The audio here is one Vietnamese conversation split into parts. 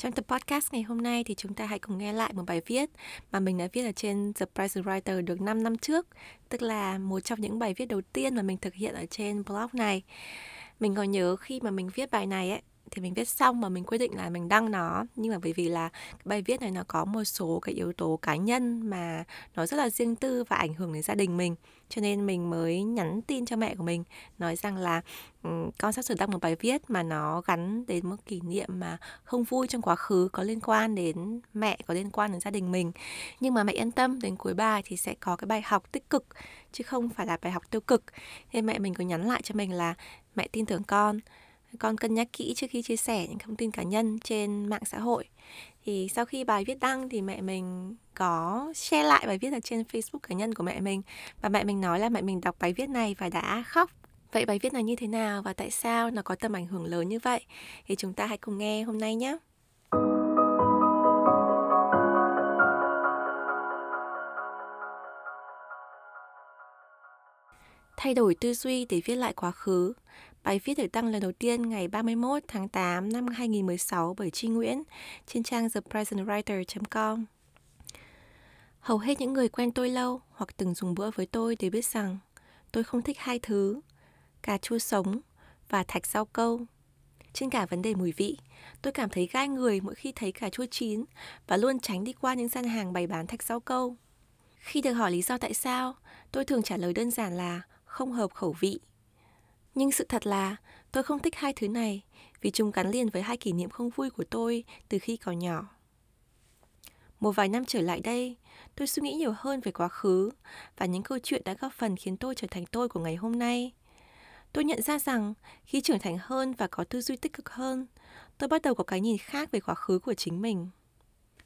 Trong tập podcast ngày hôm nay thì chúng ta hãy cùng nghe lại một bài viết mà mình đã viết ở trên The Price Writer được 5 năm trước, tức là một trong những bài viết đầu tiên mà mình thực hiện ở trên blog này. Mình còn nhớ khi mà mình viết bài này ấy, thì mình viết xong mà mình quyết định là mình đăng nó. Nhưng mà bởi vì là cái bài viết này nó có một số cái yếu tố cá nhân mà nó rất là riêng tư và ảnh hưởng đến gia đình mình. Cho nên mình mới nhắn tin cho mẹ của mình, nói rằng là ừ, con sắp sửa đăng một bài viết mà nó gắn đến một kỷ niệm mà không vui trong quá khứ, có liên quan đến mẹ, có liên quan đến gia đình mình. Nhưng mà mẹ yên tâm, đến cuối bài thì sẽ có cái bài học tích cực, chứ không phải là bài học tiêu cực. Nên mẹ mình có nhắn lại cho mình là, mẹ tin tưởng con con cân nhắc kỹ trước khi chia sẻ những thông tin cá nhân trên mạng xã hội thì sau khi bài viết đăng thì mẹ mình có share lại bài viết ở trên Facebook cá nhân của mẹ mình và mẹ mình nói là mẹ mình đọc bài viết này và đã khóc Vậy bài viết này như thế nào và tại sao nó có tầm ảnh hưởng lớn như vậy? Thì chúng ta hãy cùng nghe hôm nay nhé. Thay đổi tư duy để viết lại quá khứ Bài viết được đăng lần đầu tiên ngày 31 tháng 8 năm 2016 bởi Tri Nguyễn trên trang thepresentwriter.com. Hầu hết những người quen tôi lâu hoặc từng dùng bữa với tôi đều biết rằng tôi không thích hai thứ, cà chua sống và thạch rau câu. Trên cả vấn đề mùi vị, tôi cảm thấy gai người mỗi khi thấy cà chua chín và luôn tránh đi qua những gian hàng bày bán thạch rau câu. Khi được hỏi lý do tại sao, tôi thường trả lời đơn giản là không hợp khẩu vị nhưng sự thật là tôi không thích hai thứ này vì chúng gắn liền với hai kỷ niệm không vui của tôi từ khi còn nhỏ. Một vài năm trở lại đây, tôi suy nghĩ nhiều hơn về quá khứ và những câu chuyện đã góp phần khiến tôi trở thành tôi của ngày hôm nay. Tôi nhận ra rằng khi trưởng thành hơn và có tư duy tích cực hơn, tôi bắt đầu có cái nhìn khác về quá khứ của chính mình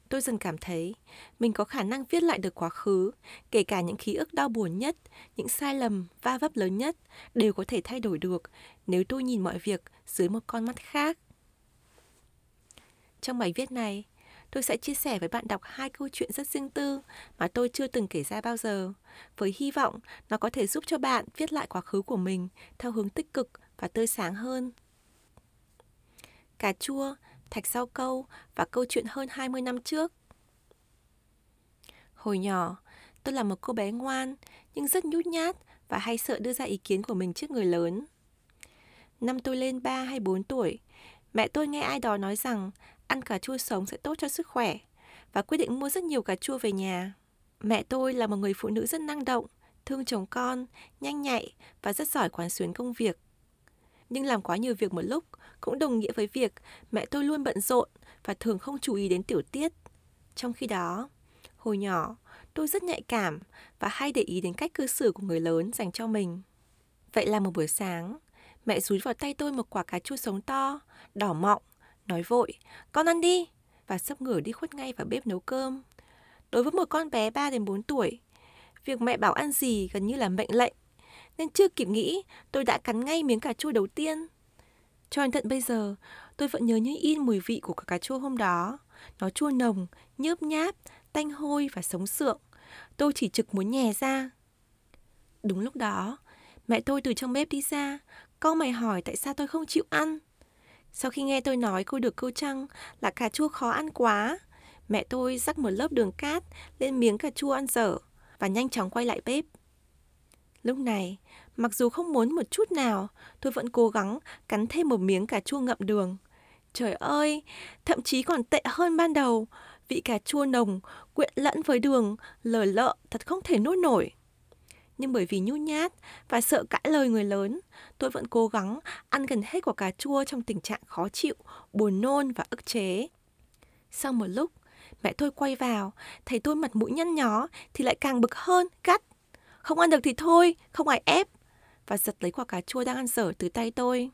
tôi dần cảm thấy mình có khả năng viết lại được quá khứ, kể cả những ký ức đau buồn nhất, những sai lầm, va vấp lớn nhất đều có thể thay đổi được nếu tôi nhìn mọi việc dưới một con mắt khác. Trong bài viết này, tôi sẽ chia sẻ với bạn đọc hai câu chuyện rất riêng tư mà tôi chưa từng kể ra bao giờ, với hy vọng nó có thể giúp cho bạn viết lại quá khứ của mình theo hướng tích cực và tươi sáng hơn. Cà chua Thạch Sao Câu và câu chuyện hơn 20 năm trước. Hồi nhỏ, tôi là một cô bé ngoan nhưng rất nhút nhát và hay sợ đưa ra ý kiến của mình trước người lớn. Năm tôi lên 3 hay 4 tuổi, mẹ tôi nghe ai đó nói rằng ăn cà chua sống sẽ tốt cho sức khỏe và quyết định mua rất nhiều cà chua về nhà. Mẹ tôi là một người phụ nữ rất năng động, thương chồng con, nhanh nhạy và rất giỏi quán xuyến công việc nhưng làm quá nhiều việc một lúc cũng đồng nghĩa với việc mẹ tôi luôn bận rộn và thường không chú ý đến tiểu tiết. Trong khi đó, hồi nhỏ, tôi rất nhạy cảm và hay để ý đến cách cư xử của người lớn dành cho mình. Vậy là một buổi sáng, mẹ rúi vào tay tôi một quả cà chua sống to, đỏ mọng, nói vội, con ăn đi, và sắp ngửa đi khuất ngay vào bếp nấu cơm. Đối với một con bé 3 đến 4 tuổi, việc mẹ bảo ăn gì gần như là mệnh lệnh nên chưa kịp nghĩ tôi đã cắn ngay miếng cà chua đầu tiên. Cho đến tận bây giờ, tôi vẫn nhớ như in mùi vị của cả cà chua hôm đó. Nó chua nồng, nhớp nháp, tanh hôi và sống sượng. Tôi chỉ trực muốn nhè ra. Đúng lúc đó, mẹ tôi từ trong bếp đi ra, câu mày hỏi tại sao tôi không chịu ăn. Sau khi nghe tôi nói cô được câu trăng là cà chua khó ăn quá, mẹ tôi rắc một lớp đường cát lên miếng cà chua ăn dở và nhanh chóng quay lại bếp. Lúc này, mặc dù không muốn một chút nào, tôi vẫn cố gắng cắn thêm một miếng cà chua ngậm đường. Trời ơi, thậm chí còn tệ hơn ban đầu. Vị cà chua nồng, quyện lẫn với đường, lờ lợ, thật không thể nuốt nổi. Nhưng bởi vì nhu nhát và sợ cãi lời người lớn, tôi vẫn cố gắng ăn gần hết quả cà chua trong tình trạng khó chịu, buồn nôn và ức chế. Sau một lúc, mẹ tôi quay vào, thấy tôi mặt mũi nhăn nhó thì lại càng bực hơn, gắt. Không ăn được thì thôi, không ai ép. Và giật lấy quả cà chua đang ăn dở từ tay tôi.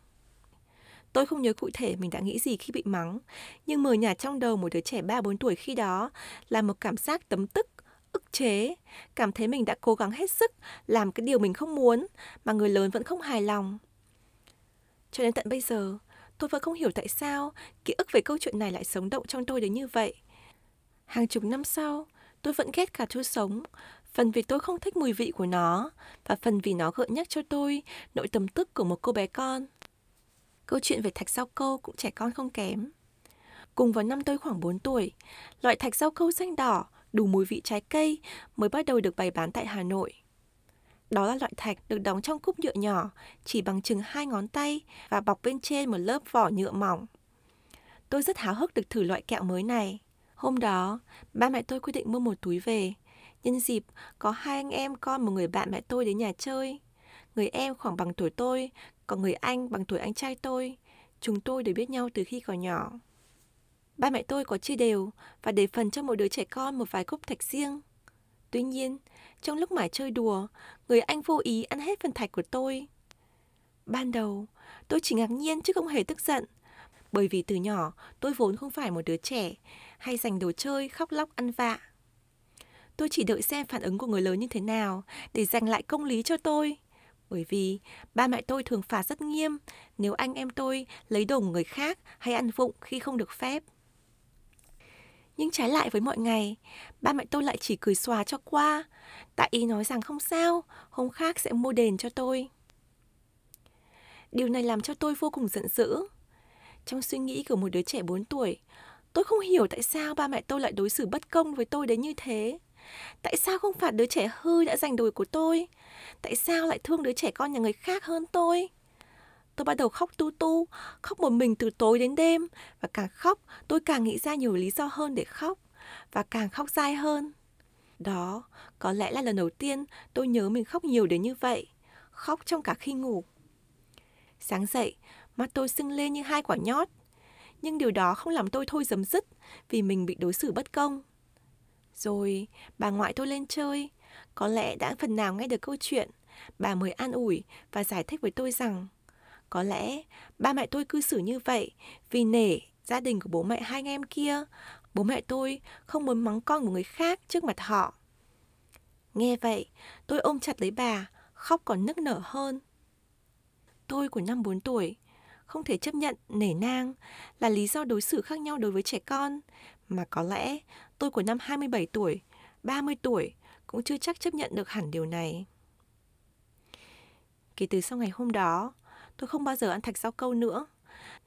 Tôi không nhớ cụ thể mình đã nghĩ gì khi bị mắng, nhưng mờ nhạt trong đầu một đứa trẻ 3-4 tuổi khi đó là một cảm giác tấm tức, ức chế, cảm thấy mình đã cố gắng hết sức làm cái điều mình không muốn mà người lớn vẫn không hài lòng. Cho đến tận bây giờ, tôi vẫn không hiểu tại sao ký ức về câu chuyện này lại sống động trong tôi đến như vậy. Hàng chục năm sau, tôi vẫn ghét cà chua sống, phần vì tôi không thích mùi vị của nó và phần vì nó gợi nhắc cho tôi nỗi tầm tức của một cô bé con. Câu chuyện về thạch rau câu cũng trẻ con không kém. Cùng vào năm tôi khoảng 4 tuổi, loại thạch rau câu xanh đỏ đủ mùi vị trái cây mới bắt đầu được bày bán tại Hà Nội. Đó là loại thạch được đóng trong cúp nhựa nhỏ, chỉ bằng chừng hai ngón tay và bọc bên trên một lớp vỏ nhựa mỏng. Tôi rất háo hức được thử loại kẹo mới này. Hôm đó, ba mẹ tôi quyết định mua một túi về. Nhân dịp, có hai anh em con một người bạn mẹ tôi đến nhà chơi. Người em khoảng bằng tuổi tôi, còn người anh bằng tuổi anh trai tôi. Chúng tôi đều biết nhau từ khi còn nhỏ. Ba mẹ tôi có chia đều và để phần cho mỗi đứa trẻ con một vài cốc thạch riêng. Tuy nhiên, trong lúc mải chơi đùa, người anh vô ý ăn hết phần thạch của tôi. Ban đầu, tôi chỉ ngạc nhiên chứ không hề tức giận. Bởi vì từ nhỏ, tôi vốn không phải một đứa trẻ, hay dành đồ chơi, khóc lóc, ăn vạ. Tôi chỉ đợi xem phản ứng của người lớn như thế nào để giành lại công lý cho tôi. Bởi vì ba mẹ tôi thường phạt rất nghiêm nếu anh em tôi lấy đồ người khác hay ăn vụng khi không được phép. Nhưng trái lại với mọi ngày, ba mẹ tôi lại chỉ cười xòa cho qua. Tại ý nói rằng không sao, hôm khác sẽ mua đền cho tôi. Điều này làm cho tôi vô cùng giận dữ. Trong suy nghĩ của một đứa trẻ 4 tuổi, tôi không hiểu tại sao ba mẹ tôi lại đối xử bất công với tôi đến như thế. Tại sao không phạt đứa trẻ hư đã giành đồi của tôi? Tại sao lại thương đứa trẻ con nhà người khác hơn tôi? Tôi bắt đầu khóc tu tu, khóc một mình từ tối đến đêm và càng khóc tôi càng nghĩ ra nhiều lý do hơn để khóc và càng khóc dai hơn. Đó có lẽ là lần đầu tiên tôi nhớ mình khóc nhiều đến như vậy, khóc trong cả khi ngủ. Sáng dậy, mắt tôi sưng lên như hai quả nhót. Nhưng điều đó không làm tôi thôi dấm dứt vì mình bị đối xử bất công. Rồi bà ngoại tôi lên chơi, có lẽ đã phần nào nghe được câu chuyện, bà mới an ủi và giải thích với tôi rằng có lẽ ba mẹ tôi cư xử như vậy vì nể gia đình của bố mẹ hai anh em kia. Bố mẹ tôi không muốn mắng con của người khác trước mặt họ. Nghe vậy, tôi ôm chặt lấy bà, khóc còn nức nở hơn. Tôi của năm 4 tuổi, không thể chấp nhận nể nang là lý do đối xử khác nhau đối với trẻ con, mà có lẽ tôi của năm 27 tuổi, 30 tuổi cũng chưa chắc chấp nhận được hẳn điều này. Kể từ sau ngày hôm đó, tôi không bao giờ ăn thạch rau câu nữa.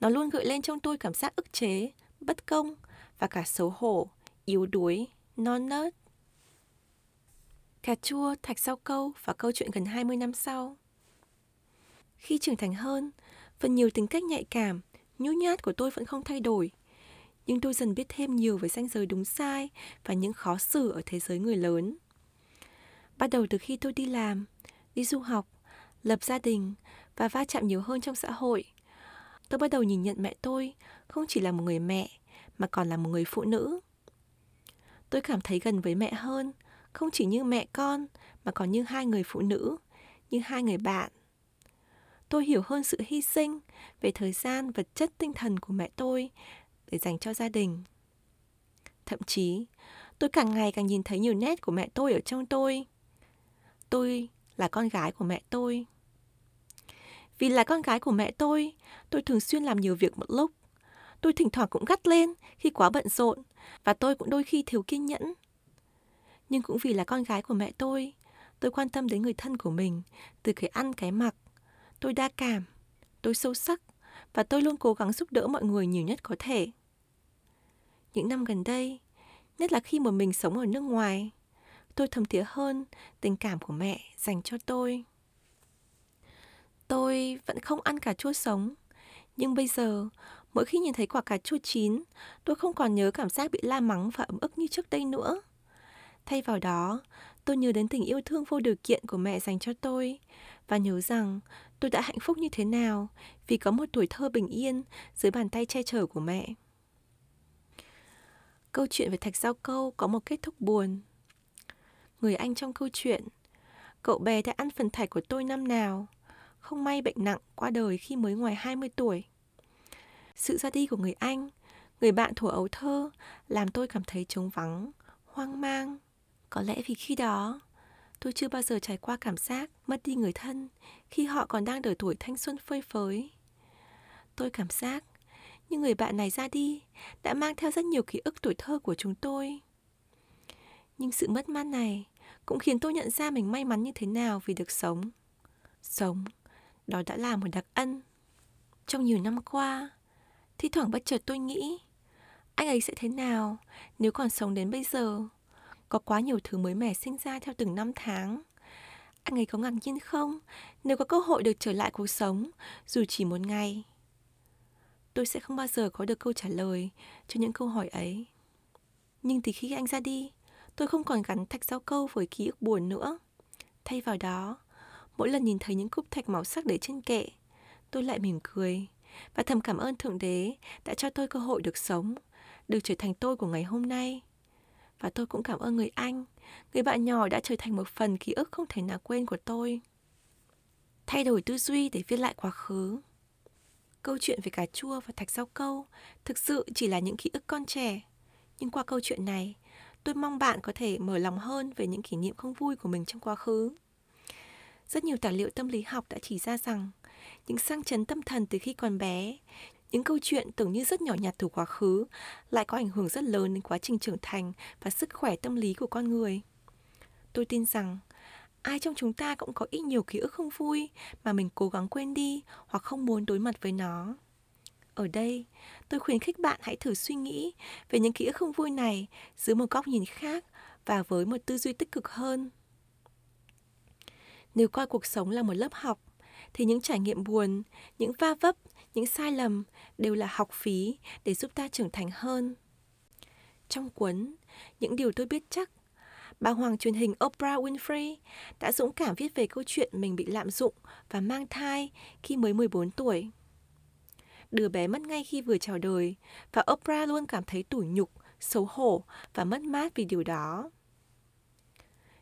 Nó luôn gợi lên trong tôi cảm giác ức chế, bất công và cả xấu hổ, yếu đuối, non nớt. Cà chua, thạch rau câu và câu chuyện gần 20 năm sau. Khi trưởng thành hơn, phần nhiều tính cách nhạy cảm, nhút nhát của tôi vẫn không thay đổi. Nhưng tôi dần biết thêm nhiều về ranh giới đúng sai và những khó xử ở thế giới người lớn. Bắt đầu từ khi tôi đi làm, đi du học, lập gia đình và va chạm nhiều hơn trong xã hội. Tôi bắt đầu nhìn nhận mẹ tôi không chỉ là một người mẹ mà còn là một người phụ nữ. Tôi cảm thấy gần với mẹ hơn, không chỉ như mẹ con mà còn như hai người phụ nữ, như hai người bạn. Tôi hiểu hơn sự hy sinh về thời gian, vật chất, tinh thần của mẹ tôi để dành cho gia đình. Thậm chí, tôi càng ngày càng nhìn thấy nhiều nét của mẹ tôi ở trong tôi. Tôi là con gái của mẹ tôi. Vì là con gái của mẹ tôi, tôi thường xuyên làm nhiều việc một lúc. Tôi thỉnh thoảng cũng gắt lên khi quá bận rộn và tôi cũng đôi khi thiếu kiên nhẫn. Nhưng cũng vì là con gái của mẹ tôi, tôi quan tâm đến người thân của mình, từ cái ăn cái mặc. Tôi đa cảm, tôi sâu sắc và tôi luôn cố gắng giúp đỡ mọi người nhiều nhất có thể. Những năm gần đây, nhất là khi một mình sống ở nước ngoài, tôi thấm thía hơn tình cảm của mẹ dành cho tôi. Tôi vẫn không ăn cà chua sống. Nhưng bây giờ, mỗi khi nhìn thấy quả cà chua chín, tôi không còn nhớ cảm giác bị la mắng và ấm ức như trước đây nữa. Thay vào đó, tôi nhớ đến tình yêu thương vô điều kiện của mẹ dành cho tôi và nhớ rằng tôi đã hạnh phúc như thế nào vì có một tuổi thơ bình yên dưới bàn tay che chở của mẹ. Câu chuyện về thạch giao câu có một kết thúc buồn. Người anh trong câu chuyện, cậu bé đã ăn phần thạch của tôi năm nào, không may bệnh nặng qua đời khi mới ngoài 20 tuổi. Sự ra đi của người anh, người bạn thuở ấu thơ, làm tôi cảm thấy trống vắng, hoang mang. Có lẽ vì khi đó, tôi chưa bao giờ trải qua cảm giác mất đi người thân khi họ còn đang ở tuổi thanh xuân phơi phới. Tôi cảm giác nhưng người bạn này ra đi đã mang theo rất nhiều ký ức tuổi thơ của chúng tôi. Nhưng sự mất mát này cũng khiến tôi nhận ra mình may mắn như thế nào vì được sống. Sống, đó đã là một đặc ân. Trong nhiều năm qua, thi thoảng bất chợt tôi nghĩ, anh ấy sẽ thế nào nếu còn sống đến bây giờ? Có quá nhiều thứ mới mẻ sinh ra theo từng năm tháng. Anh ấy có ngạc nhiên không nếu có cơ hội được trở lại cuộc sống, dù chỉ một ngày? Tôi sẽ không bao giờ có được câu trả lời cho những câu hỏi ấy. Nhưng từ khi anh ra đi, tôi không còn gắn thạch rau câu với ký ức buồn nữa. Thay vào đó, mỗi lần nhìn thấy những cúp thạch màu sắc để trên kệ, tôi lại mỉm cười và thầm cảm ơn Thượng Đế đã cho tôi cơ hội được sống, được trở thành tôi của ngày hôm nay. Và tôi cũng cảm ơn người anh, người bạn nhỏ đã trở thành một phần ký ức không thể nào quên của tôi. Thay đổi tư duy để viết lại quá khứ. Câu chuyện về cà chua và thạch rau câu thực sự chỉ là những ký ức con trẻ. Nhưng qua câu chuyện này, tôi mong bạn có thể mở lòng hơn về những kỷ niệm không vui của mình trong quá khứ. Rất nhiều tài liệu tâm lý học đã chỉ ra rằng những sang chấn tâm thần từ khi còn bé, những câu chuyện tưởng như rất nhỏ nhặt từ quá khứ lại có ảnh hưởng rất lớn đến quá trình trưởng thành và sức khỏe tâm lý của con người. Tôi tin rằng ai trong chúng ta cũng có ít nhiều ký ức không vui mà mình cố gắng quên đi hoặc không muốn đối mặt với nó. Ở đây, tôi khuyến khích bạn hãy thử suy nghĩ về những ký ức không vui này dưới một góc nhìn khác và với một tư duy tích cực hơn. Nếu coi cuộc sống là một lớp học, thì những trải nghiệm buồn, những va vấp, những sai lầm đều là học phí để giúp ta trưởng thành hơn. Trong cuốn Những điều tôi biết chắc, bà hoàng truyền hình Oprah Winfrey đã dũng cảm viết về câu chuyện mình bị lạm dụng và mang thai khi mới 14 tuổi. Đứa bé mất ngay khi vừa chào đời và Oprah luôn cảm thấy tủi nhục, xấu hổ và mất mát vì điều đó.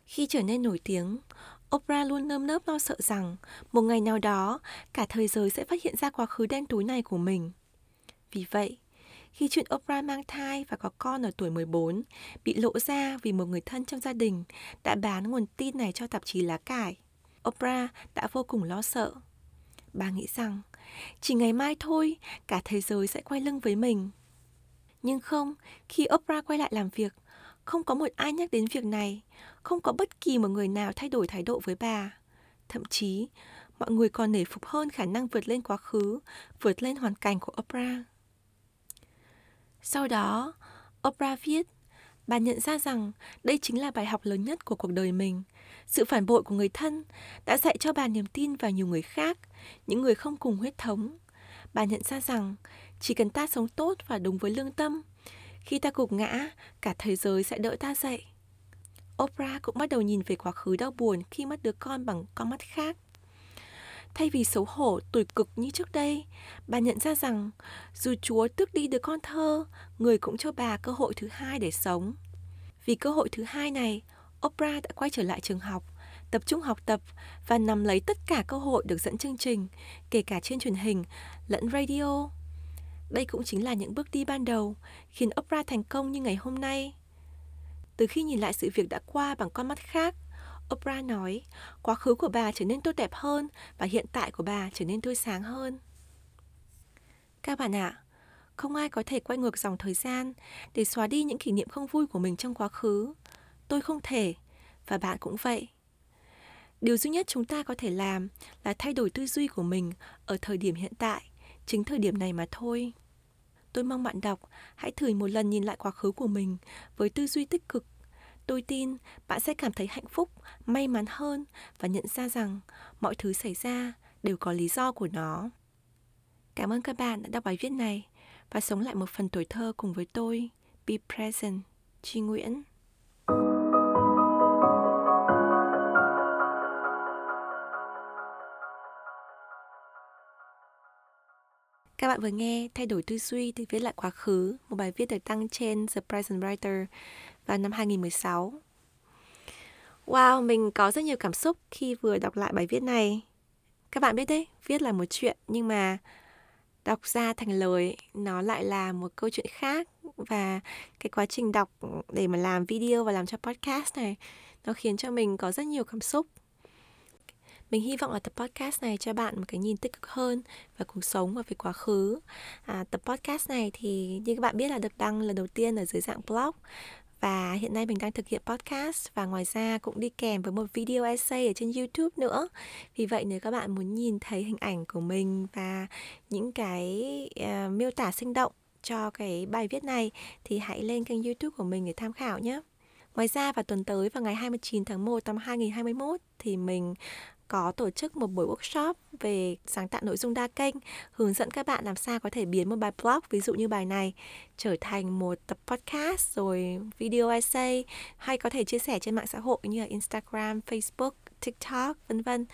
Khi trở nên nổi tiếng, Oprah luôn nơm nớp lo sợ rằng một ngày nào đó cả thế giới sẽ phát hiện ra quá khứ đen tối này của mình. Vì vậy, khi chuyện Oprah mang thai và có con ở tuổi 14 bị lộ ra vì một người thân trong gia đình đã bán nguồn tin này cho tạp chí lá cải, Oprah đã vô cùng lo sợ. Bà nghĩ rằng chỉ ngày mai thôi cả thế giới sẽ quay lưng với mình. Nhưng không, khi Oprah quay lại làm việc, không có một ai nhắc đến việc này, không có bất kỳ một người nào thay đổi thái độ với bà. Thậm chí, mọi người còn nể phục hơn khả năng vượt lên quá khứ, vượt lên hoàn cảnh của Oprah. Sau đó, Oprah viết, bà nhận ra rằng đây chính là bài học lớn nhất của cuộc đời mình. Sự phản bội của người thân đã dạy cho bà niềm tin vào nhiều người khác, những người không cùng huyết thống. Bà nhận ra rằng chỉ cần ta sống tốt và đúng với lương tâm, khi ta gục ngã, cả thế giới sẽ đỡ ta dậy. Oprah cũng bắt đầu nhìn về quá khứ đau buồn khi mất đứa con bằng con mắt khác. Thay vì xấu hổ, tủi cực như trước đây, bà nhận ra rằng dù Chúa tước đi đứa con thơ, người cũng cho bà cơ hội thứ hai để sống. Vì cơ hội thứ hai này, Oprah đã quay trở lại trường học, tập trung học tập và nắm lấy tất cả cơ hội được dẫn chương trình, kể cả trên truyền hình lẫn radio. Đây cũng chính là những bước đi ban đầu khiến Oprah thành công như ngày hôm nay. Từ khi nhìn lại sự việc đã qua bằng con mắt khác, Oprah nói quá khứ của bà trở nên tốt đẹp hơn và hiện tại của bà trở nên tươi sáng hơn. Các bạn ạ, à, không ai có thể quay ngược dòng thời gian để xóa đi những kỷ niệm không vui của mình trong quá khứ. Tôi không thể, và bạn cũng vậy. Điều duy nhất chúng ta có thể làm là thay đổi tư duy của mình ở thời điểm hiện tại, chính thời điểm này mà thôi. Tôi mong bạn đọc hãy thử một lần nhìn lại quá khứ của mình với tư duy tích cực. Tôi tin bạn sẽ cảm thấy hạnh phúc, may mắn hơn và nhận ra rằng mọi thứ xảy ra đều có lý do của nó. Cảm ơn các bạn đã đọc bài viết này và sống lại một phần tuổi thơ cùng với tôi. Be present. Chi Nguyễn Các bạn vừa nghe Thay đổi tư duy từ viết lại quá khứ, một bài viết được đăng trên The Present Writer vào năm 2016. Wow, mình có rất nhiều cảm xúc khi vừa đọc lại bài viết này. Các bạn biết đấy, viết là một chuyện nhưng mà đọc ra thành lời nó lại là một câu chuyện khác và cái quá trình đọc để mà làm video và làm cho podcast này nó khiến cho mình có rất nhiều cảm xúc mình hy vọng là tập podcast này cho bạn một cái nhìn tích cực hơn về cuộc sống và về quá khứ à, tập podcast này thì như các bạn biết là được đăng lần đầu tiên ở dưới dạng blog và hiện nay mình đang thực hiện podcast và ngoài ra cũng đi kèm với một video essay ở trên YouTube nữa. Vì vậy nếu các bạn muốn nhìn thấy hình ảnh của mình và những cái uh, miêu tả sinh động cho cái bài viết này thì hãy lên kênh YouTube của mình để tham khảo nhé. Ngoài ra vào tuần tới vào ngày 29 tháng 1 năm 2021 thì mình có tổ chức một buổi workshop về sáng tạo nội dung đa kênh, hướng dẫn các bạn làm sao có thể biến một bài blog, ví dụ như bài này, trở thành một tập podcast rồi video essay hay có thể chia sẻ trên mạng xã hội như là Instagram, Facebook, TikTok, vân vân.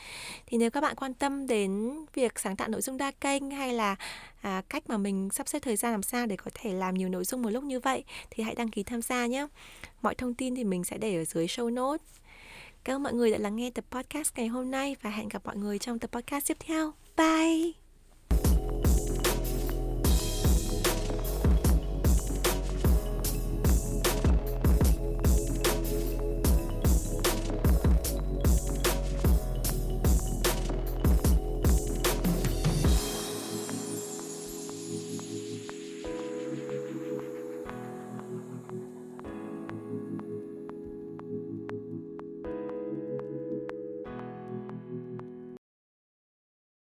Thì nếu các bạn quan tâm đến việc sáng tạo nội dung đa kênh hay là à, cách mà mình sắp xếp thời gian làm sao để có thể làm nhiều nội dung một lúc như vậy thì hãy đăng ký tham gia nhé. Mọi thông tin thì mình sẽ để ở dưới show notes. Cảm ơn mọi người đã lắng nghe tập podcast ngày hôm nay và hẹn gặp mọi người trong tập podcast tiếp theo. Bye!